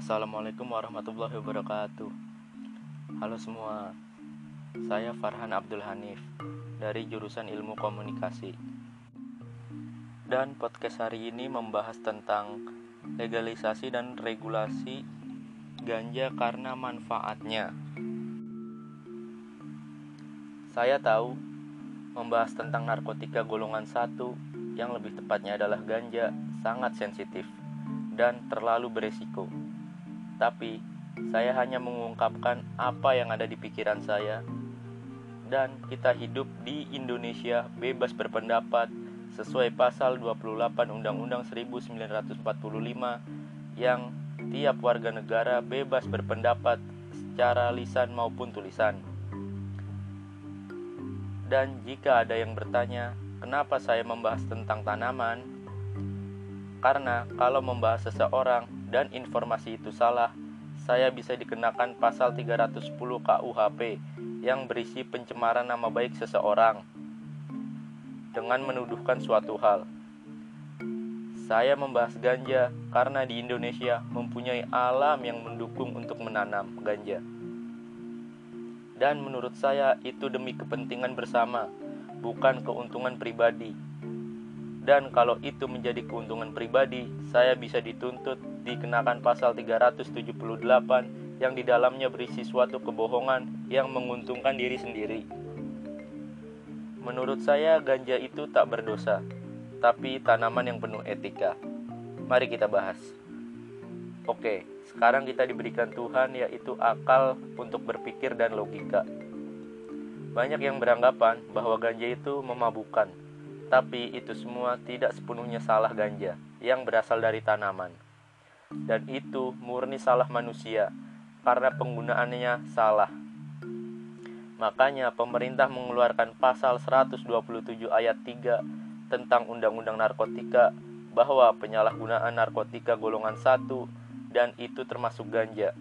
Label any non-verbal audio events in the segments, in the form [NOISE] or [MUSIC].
Assalamualaikum warahmatullahi wabarakatuh. Halo semua, saya Farhan Abdul Hanif dari jurusan Ilmu Komunikasi. Dan podcast hari ini membahas tentang legalisasi dan regulasi ganja karena manfaatnya. Saya tahu membahas tentang narkotika golongan satu yang lebih tepatnya adalah ganja sangat sensitif dan terlalu beresiko. Tapi saya hanya mengungkapkan apa yang ada di pikiran saya dan kita hidup di Indonesia bebas berpendapat sesuai pasal 28 Undang-Undang 1945 yang tiap warga negara bebas berpendapat secara lisan maupun tulisan. Dan jika ada yang bertanya, kenapa saya membahas tentang tanaman? Karena kalau membahas seseorang dan informasi itu salah, saya bisa dikenakan pasal 310 KUHP yang berisi pencemaran nama baik seseorang dengan menuduhkan suatu hal. Saya membahas ganja karena di Indonesia mempunyai alam yang mendukung untuk menanam ganja. Dan menurut saya itu demi kepentingan bersama, bukan keuntungan pribadi dan kalau itu menjadi keuntungan pribadi, saya bisa dituntut dikenakan pasal 378 yang di dalamnya berisi suatu kebohongan yang menguntungkan diri sendiri. Menurut saya ganja itu tak berdosa, tapi tanaman yang penuh etika. Mari kita bahas. Oke, sekarang kita diberikan Tuhan yaitu akal untuk berpikir dan logika. Banyak yang beranggapan bahwa ganja itu memabukkan, tapi itu semua tidak sepenuhnya salah ganja yang berasal dari tanaman. Dan itu murni salah manusia karena penggunaannya salah. Makanya pemerintah mengeluarkan pasal 127 ayat 3 tentang undang-undang narkotika bahwa penyalahgunaan narkotika golongan 1 dan itu termasuk ganja.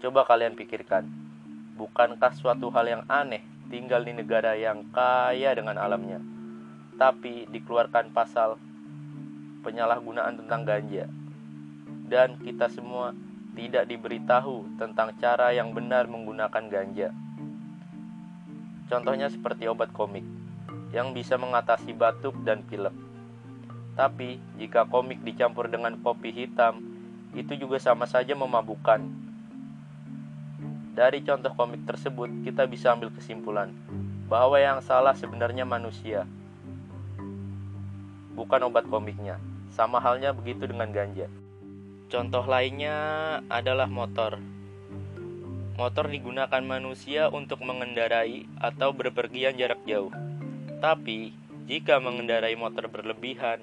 Coba kalian pikirkan, bukankah suatu hal yang aneh tinggal di negara yang kaya dengan alamnya, tapi dikeluarkan pasal penyalahgunaan tentang ganja, dan kita semua tidak diberitahu tentang cara yang benar menggunakan ganja. Contohnya seperti obat komik yang bisa mengatasi batuk dan pilek. Tapi jika komik dicampur dengan kopi hitam, itu juga sama saja memabukkan dari contoh komik tersebut, kita bisa ambil kesimpulan bahwa yang salah sebenarnya manusia, bukan obat komiknya. Sama halnya begitu dengan ganja. Contoh lainnya adalah motor. Motor digunakan manusia untuk mengendarai atau berpergian jarak jauh. Tapi, jika mengendarai motor berlebihan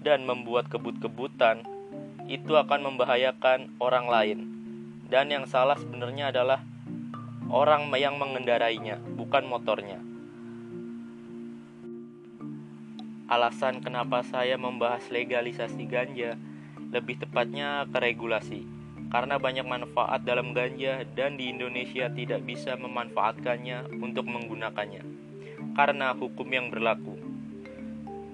dan membuat kebut-kebutan, itu akan membahayakan orang lain dan yang salah sebenarnya adalah orang yang mengendarainya, bukan motornya. Alasan kenapa saya membahas legalisasi ganja, lebih tepatnya ke regulasi. Karena banyak manfaat dalam ganja dan di Indonesia tidak bisa memanfaatkannya untuk menggunakannya. Karena hukum yang berlaku.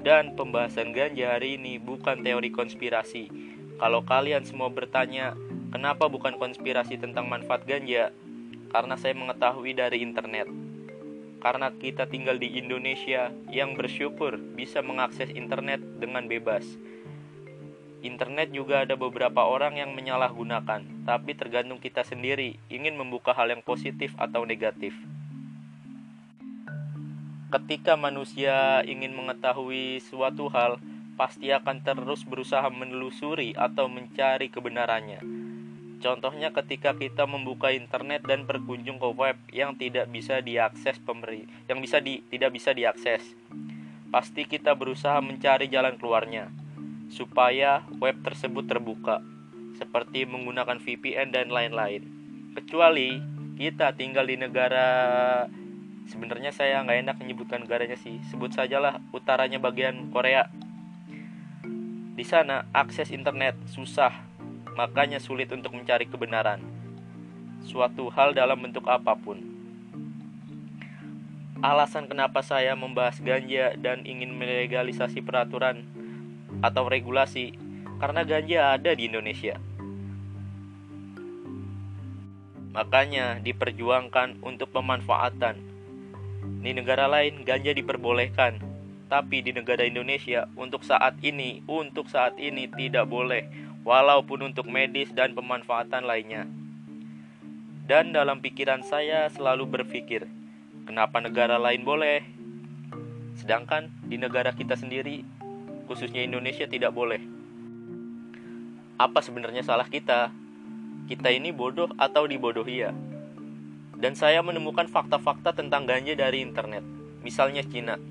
Dan pembahasan ganja hari ini bukan teori konspirasi. Kalau kalian semua bertanya, Kenapa bukan konspirasi tentang manfaat ganja? Karena saya mengetahui dari internet. Karena kita tinggal di Indonesia yang bersyukur bisa mengakses internet dengan bebas. Internet juga ada beberapa orang yang menyalahgunakan, tapi tergantung kita sendiri ingin membuka hal yang positif atau negatif. Ketika manusia ingin mengetahui suatu hal, pasti akan terus berusaha menelusuri atau mencari kebenarannya Contohnya ketika kita membuka internet dan berkunjung ke web yang tidak bisa diakses pemberi, yang bisa di, tidak bisa diakses. Pasti kita berusaha mencari jalan keluarnya supaya web tersebut terbuka, seperti menggunakan VPN dan lain-lain. Kecuali kita tinggal di negara sebenarnya saya nggak enak menyebutkan negaranya sih, sebut sajalah utaranya bagian Korea. Di sana akses internet susah makanya sulit untuk mencari kebenaran. Suatu hal dalam bentuk apa pun. Alasan kenapa saya membahas ganja dan ingin melegalisasi peraturan atau regulasi Karena ganja ada di Indonesia. Makanya diperjuangkan untuk pemanfaatan. Di negara lain ganja diperbolehkan, tapi di negara Indonesia untuk saat ini, untuk saat ini tidak boleh, walaupun untuk medis dan pemanfaatan lainnya. Dan dalam pikiran saya selalu berpikir, kenapa negara lain boleh? Sedangkan di negara kita sendiri, khususnya Indonesia tidak boleh. Apa sebenarnya salah kita? Kita ini bodoh atau dibodohi ya? Dan saya menemukan fakta-fakta tentang ganja dari internet. Misalnya Cina,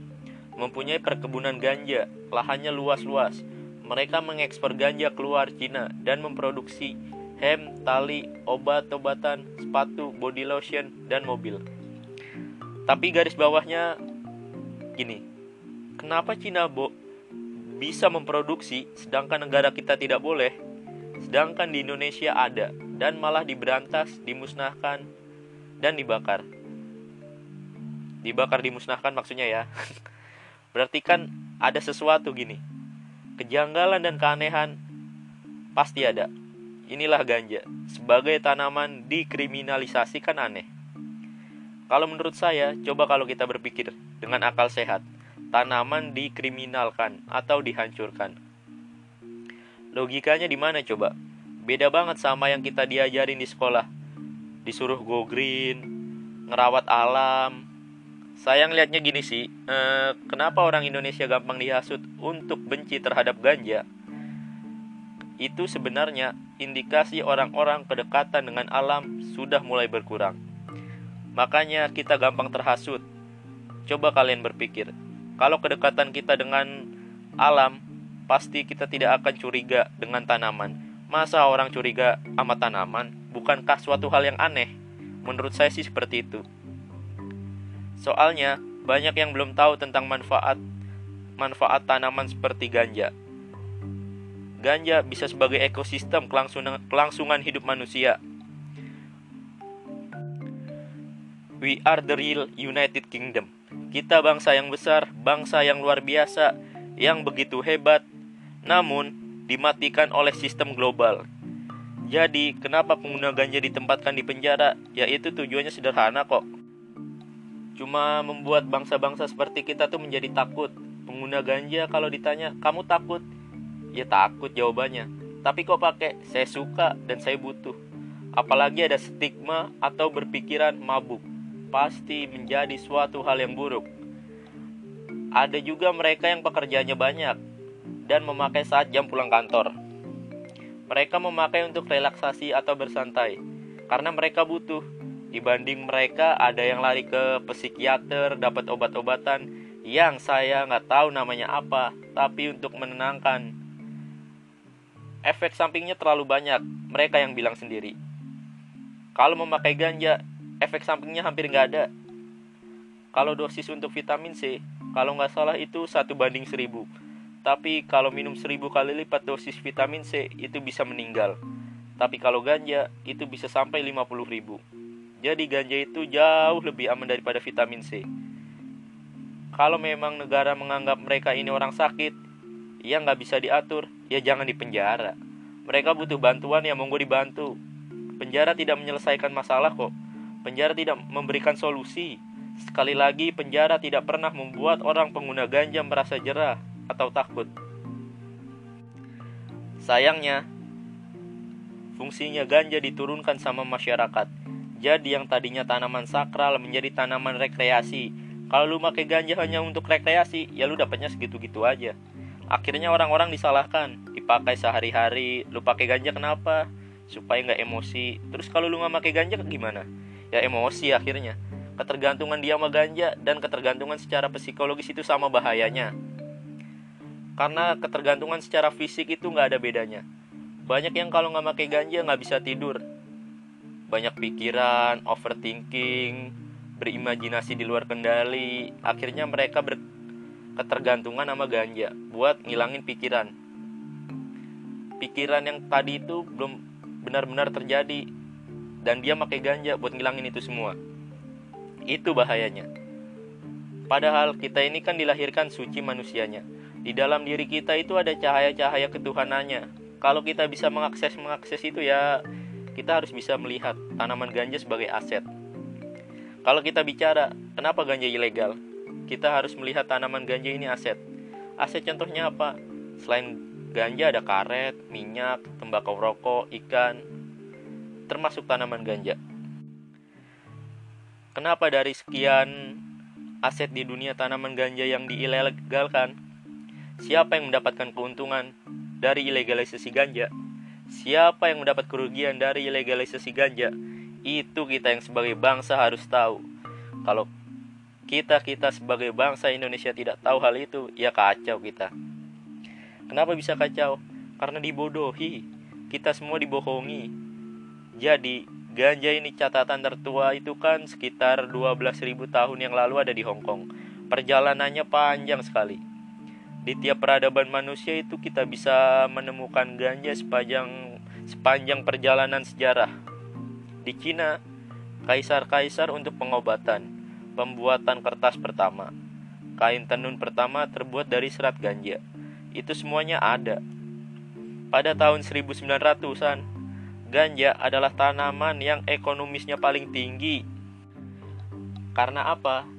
mempunyai perkebunan ganja, lahannya luas-luas. Mereka mengekspor ganja keluar Cina dan memproduksi hem, tali, obat-obatan, sepatu, body lotion, dan mobil. Tapi garis bawahnya gini, kenapa Cina bo bisa memproduksi sedangkan negara kita tidak boleh? Sedangkan di Indonesia ada dan malah diberantas, dimusnahkan, dan dibakar. Dibakar, dimusnahkan maksudnya ya. [LAUGHS] Berarti kan ada sesuatu gini. Kejanggalan dan keanehan pasti ada. Inilah ganja. Sebagai tanaman dikriminalisasi kan aneh. Kalau menurut saya, coba kalau kita berpikir dengan akal sehat, tanaman dikriminalkan atau dihancurkan. Logikanya di mana coba? Beda banget sama yang kita diajarin di sekolah. Disuruh go green, ngerawat alam. Saya ngeliatnya gini sih, eh, kenapa orang Indonesia gampang dihasut untuk benci terhadap ganja? Itu sebenarnya indikasi orang-orang kedekatan dengan alam sudah mulai berkurang. Makanya kita gampang terhasut. Coba kalian berpikir, kalau kedekatan kita dengan alam, pasti kita tidak akan curiga dengan tanaman. Masa orang curiga sama tanaman? Bukankah suatu hal yang aneh? Menurut saya sih seperti itu. Soalnya, banyak yang belum tahu tentang manfaat manfaat tanaman seperti ganja. Ganja bisa sebagai ekosistem kelangsungan, kelangsungan hidup manusia. We are the real United Kingdom. Kita bangsa yang besar, bangsa yang luar biasa, yang begitu hebat, namun dimatikan oleh sistem global. Jadi, kenapa pengguna ganja ditempatkan di penjara? Yaitu tujuannya sederhana kok. Cuma membuat bangsa-bangsa seperti kita tuh menjadi takut. Pengguna ganja kalau ditanya, "Kamu takut?" Ya takut jawabannya. Tapi kok pakai saya suka dan saya butuh. Apalagi ada stigma atau berpikiran mabuk. Pasti menjadi suatu hal yang buruk. Ada juga mereka yang pekerjaannya banyak dan memakai saat jam pulang kantor. Mereka memakai untuk relaksasi atau bersantai karena mereka butuh. Dibanding mereka ada yang lari ke psikiater dapat obat-obatan yang saya nggak tahu namanya apa, tapi untuk menenangkan efek sampingnya terlalu banyak. Mereka yang bilang sendiri. Kalau memakai ganja, efek sampingnya hampir nggak ada. Kalau dosis untuk vitamin C, kalau nggak salah itu satu banding seribu. Tapi kalau minum seribu kali lipat dosis vitamin C, itu bisa meninggal. Tapi kalau ganja, itu bisa sampai 50 ribu. Jadi ganja itu jauh lebih aman daripada vitamin C. Kalau memang negara menganggap mereka ini orang sakit, yang nggak bisa diatur, ya jangan dipenjara. Mereka butuh bantuan ya monggo dibantu. Penjara tidak menyelesaikan masalah kok. Penjara tidak memberikan solusi. Sekali lagi, penjara tidak pernah membuat orang pengguna ganja merasa jerah atau takut. Sayangnya, fungsinya ganja diturunkan sama masyarakat. Jadi yang tadinya tanaman sakral menjadi tanaman rekreasi. Kalau lu pakai ganja hanya untuk rekreasi, ya lu dapatnya segitu-gitu aja. Akhirnya orang-orang disalahkan, dipakai sehari-hari. Lu pakai ganja kenapa? Supaya nggak emosi. Terus kalau lu nggak pakai ganja gimana? Ya emosi akhirnya. Ketergantungan dia sama ganja dan ketergantungan secara psikologis itu sama bahayanya. Karena ketergantungan secara fisik itu nggak ada bedanya. Banyak yang kalau nggak pakai ganja nggak bisa tidur. Banyak pikiran, overthinking, berimajinasi di luar kendali. Akhirnya mereka ber ketergantungan sama ganja buat ngilangin pikiran. Pikiran yang tadi itu belum benar-benar terjadi dan dia pakai ganja buat ngilangin itu semua. Itu bahayanya. Padahal kita ini kan dilahirkan suci manusianya. Di dalam diri kita itu ada cahaya-cahaya ketuhanannya. kalau kita bisa mengakses mengakses itu ya kita harus bisa melihat tanaman ganja sebagai aset. Kalau kita bicara kenapa ganja ilegal, kita harus melihat tanaman ganja ini aset. Aset contohnya apa? Selain ganja ada karet, minyak, tembakau rokok, ikan, termasuk tanaman ganja. Kenapa dari sekian aset di dunia tanaman ganja yang diilegalkan? Siapa yang mendapatkan keuntungan dari ilegalisasi ganja? Siapa yang mendapat kerugian dari ilegalisasi ganja? Itu kita yang sebagai bangsa harus tahu. Kalau kita-kita sebagai bangsa Indonesia tidak tahu hal itu, ya kacau kita. Kenapa bisa kacau? Karena dibodohi. Kita semua dibohongi. Jadi, ganja ini catatan tertua itu kan sekitar 12.000 tahun yang lalu ada di Hong Kong. Perjalanannya panjang sekali. Di tiap peradaban manusia itu kita bisa menemukan ganja sepanjang sepanjang perjalanan sejarah. Di Cina, kaisar-kaisar untuk pengobatan, pembuatan kertas pertama, kain tenun pertama terbuat dari serat ganja. Itu semuanya ada. Pada tahun 1900-an, ganja adalah tanaman yang ekonomisnya paling tinggi. Karena apa?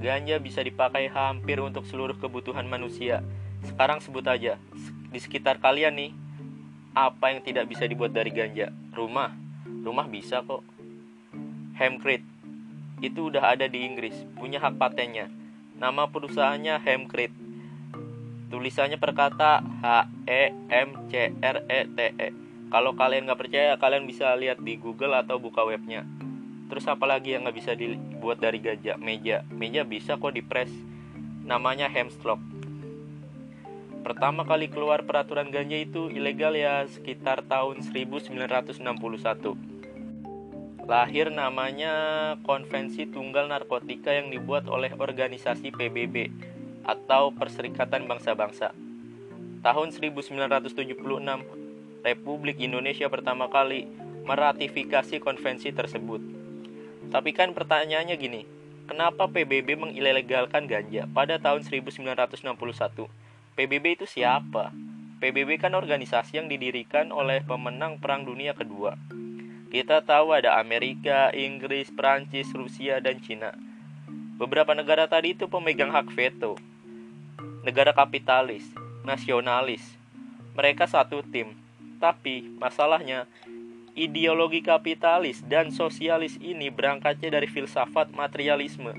Ganja bisa dipakai hampir untuk seluruh kebutuhan manusia. Sekarang sebut aja, di sekitar kalian nih, apa yang tidak bisa dibuat dari ganja? Rumah, Rumah bisa kok. Hemcrete itu udah ada di Inggris, punya hak patennya. Nama perusahaannya Hemcrete. Tulisannya perkata H E M C R E T E. Kalau kalian nggak percaya, kalian bisa lihat di Google atau buka webnya. Terus apa lagi yang nggak bisa dibuat dari gajah? Meja, meja bisa kok dipres. Namanya hemstroke. Pertama kali keluar peraturan ganja itu ilegal ya sekitar tahun 1961 lahir namanya Konvensi Tunggal Narkotika yang dibuat oleh organisasi PBB atau Perserikatan Bangsa-Bangsa. Tahun 1976, Republik Indonesia pertama kali meratifikasi konvensi tersebut. Tapi kan pertanyaannya gini, kenapa PBB mengilegalkan ganja pada tahun 1961? PBB itu siapa? PBB kan organisasi yang didirikan oleh pemenang Perang Dunia Kedua kita tahu ada Amerika, Inggris, Prancis, Rusia, dan Cina. Beberapa negara tadi itu pemegang hak veto. Negara kapitalis, nasionalis. Mereka satu tim. Tapi masalahnya ideologi kapitalis dan sosialis ini berangkatnya dari filsafat materialisme.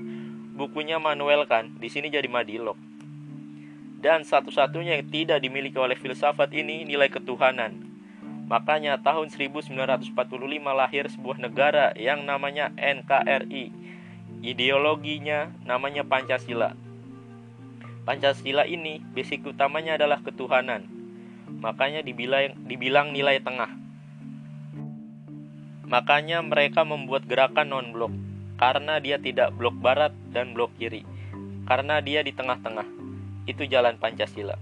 Bukunya Manuel kan, di sini jadi madilog. Dan satu-satunya yang tidak dimiliki oleh filsafat ini nilai ketuhanan. Makanya tahun 1945 lahir sebuah negara yang namanya NKRI. Ideologinya namanya Pancasila. Pancasila ini basic utamanya adalah ketuhanan. Makanya dibilang, dibilang nilai tengah. Makanya mereka membuat gerakan non-blok karena dia tidak blok barat dan blok kiri. Karena dia di tengah-tengah. Itu jalan Pancasila.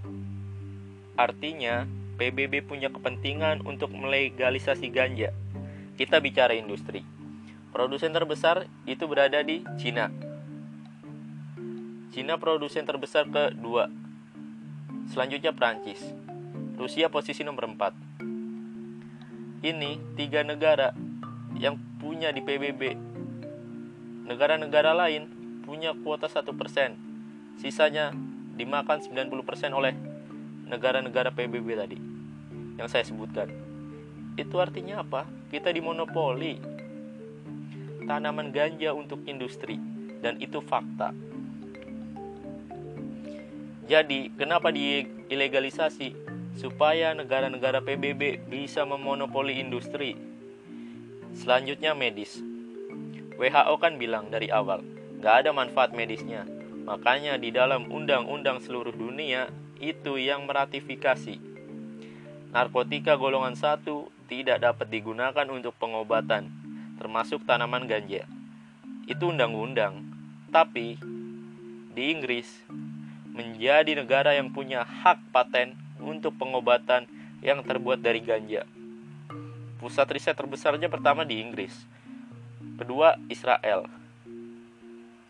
Artinya, PBB punya kepentingan untuk melegalisasi ganja. Kita bicara industri. Produsen terbesar itu berada di Cina. Cina produsen terbesar kedua. Selanjutnya Prancis. Rusia posisi nomor 4. Ini tiga negara yang punya di PBB. Negara-negara lain punya kuota 1%. Sisanya dimakan 90% oleh negara-negara PBB tadi yang saya sebutkan. Itu artinya apa? Kita dimonopoli tanaman ganja untuk industri dan itu fakta. Jadi, kenapa diilegalisasi? Supaya negara-negara PBB bisa memonopoli industri. Selanjutnya medis. WHO kan bilang dari awal, gak ada manfaat medisnya. Makanya di dalam undang-undang seluruh dunia itu yang meratifikasi. Narkotika golongan satu tidak dapat digunakan untuk pengobatan, termasuk tanaman ganja. Itu undang-undang. Tapi di Inggris menjadi negara yang punya hak paten untuk pengobatan yang terbuat dari ganja. Pusat riset terbesarnya pertama di Inggris. Kedua, Israel.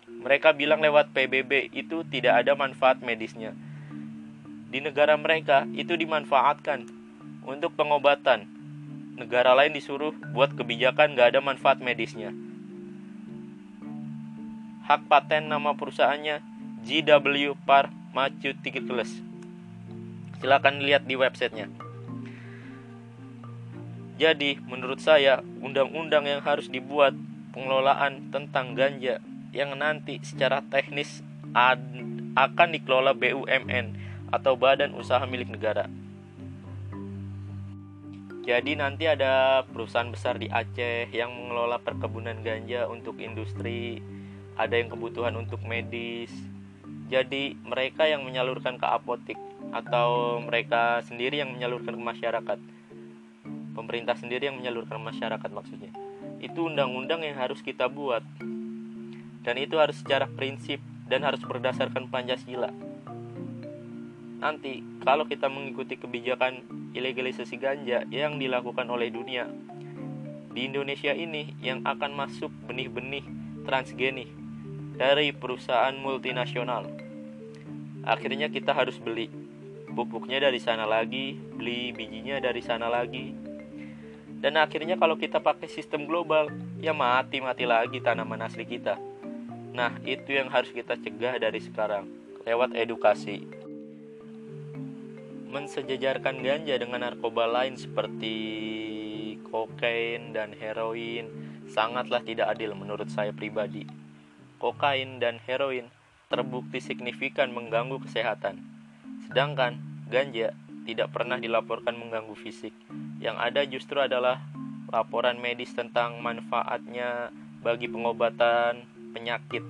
Mereka bilang lewat PBB itu tidak ada manfaat medisnya di negara mereka itu dimanfaatkan untuk pengobatan. Negara lain disuruh buat kebijakan gak ada manfaat medisnya. Hak paten nama perusahaannya GW Pharmaceuticals. Silakan lihat di websitenya. Jadi, menurut saya, undang-undang yang harus dibuat pengelolaan tentang ganja yang nanti secara teknis akan dikelola BUMN atau badan usaha milik negara. Jadi nanti ada perusahaan besar di Aceh yang mengelola perkebunan ganja untuk industri, ada yang kebutuhan untuk medis. Jadi mereka yang menyalurkan ke apotik atau mereka sendiri yang menyalurkan ke masyarakat. Pemerintah sendiri yang menyalurkan masyarakat maksudnya. Itu undang-undang yang harus kita buat. Dan itu harus secara prinsip dan harus berdasarkan Pancasila. Nanti, kalau kita mengikuti kebijakan ilegalisasi ganja yang dilakukan oleh dunia, di Indonesia ini yang akan masuk benih-benih transgeni dari perusahaan multinasional. Akhirnya kita harus beli pupuknya dari sana lagi, beli bijinya dari sana lagi. Dan akhirnya kalau kita pakai sistem global, ya mati-mati lagi tanaman asli kita. Nah, itu yang harus kita cegah dari sekarang lewat edukasi mensejajarkan ganja dengan narkoba lain seperti kokain dan heroin sangatlah tidak adil menurut saya pribadi. Kokain dan heroin terbukti signifikan mengganggu kesehatan, sedangkan ganja tidak pernah dilaporkan mengganggu fisik. Yang ada justru adalah laporan medis tentang manfaatnya bagi pengobatan penyakit.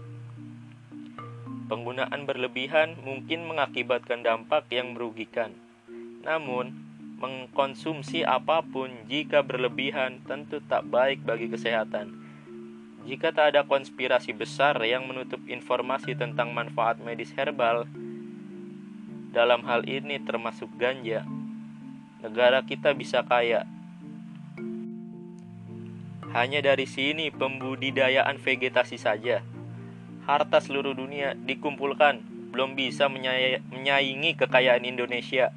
Penggunaan berlebihan mungkin mengakibatkan dampak yang merugikan namun, mengkonsumsi apa pun jika berlebihan tentu tak baik bagi kesehatan. Jika tak ada konspirasi besar yang menutup informasi tentang manfaat medis herbal, dalam hal ini termasuk ganja, negara kita bisa kaya. Hanya dari sini pembudidayaan vegetasi saja. Harta seluruh dunia dikumpulkan belum bisa menyaingi kekayaan Indonesia.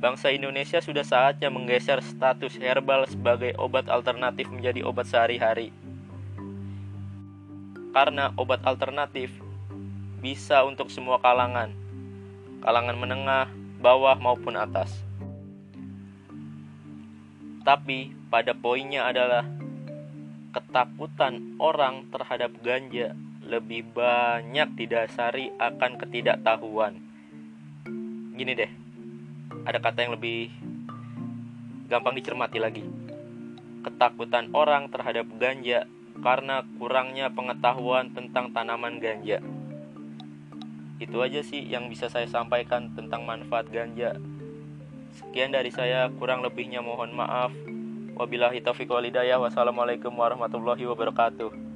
Bangsa Indonesia sudah saatnya menggeser status herbal sebagai obat alternatif menjadi obat sehari-hari. Karena obat alternatif bisa untuk semua kalangan, kalangan menengah, bawah maupun atas. Tapi pada poinnya adalah ketakutan orang terhadap ganja lebih banyak didasari akan ketidaktahuan. Gini deh, ada kata yang lebih gampang dicermati lagi. Ketakutan orang terhadap ganja karena kurangnya pengetahuan tentang tanaman ganja. Itu aja sih yang bisa saya sampaikan tentang manfaat ganja. Sekian dari saya, kurang lebihnya mohon maaf. Wabillahi taufiq walidayah. Wassalamualaikum warahmatullahi wabarakatuh.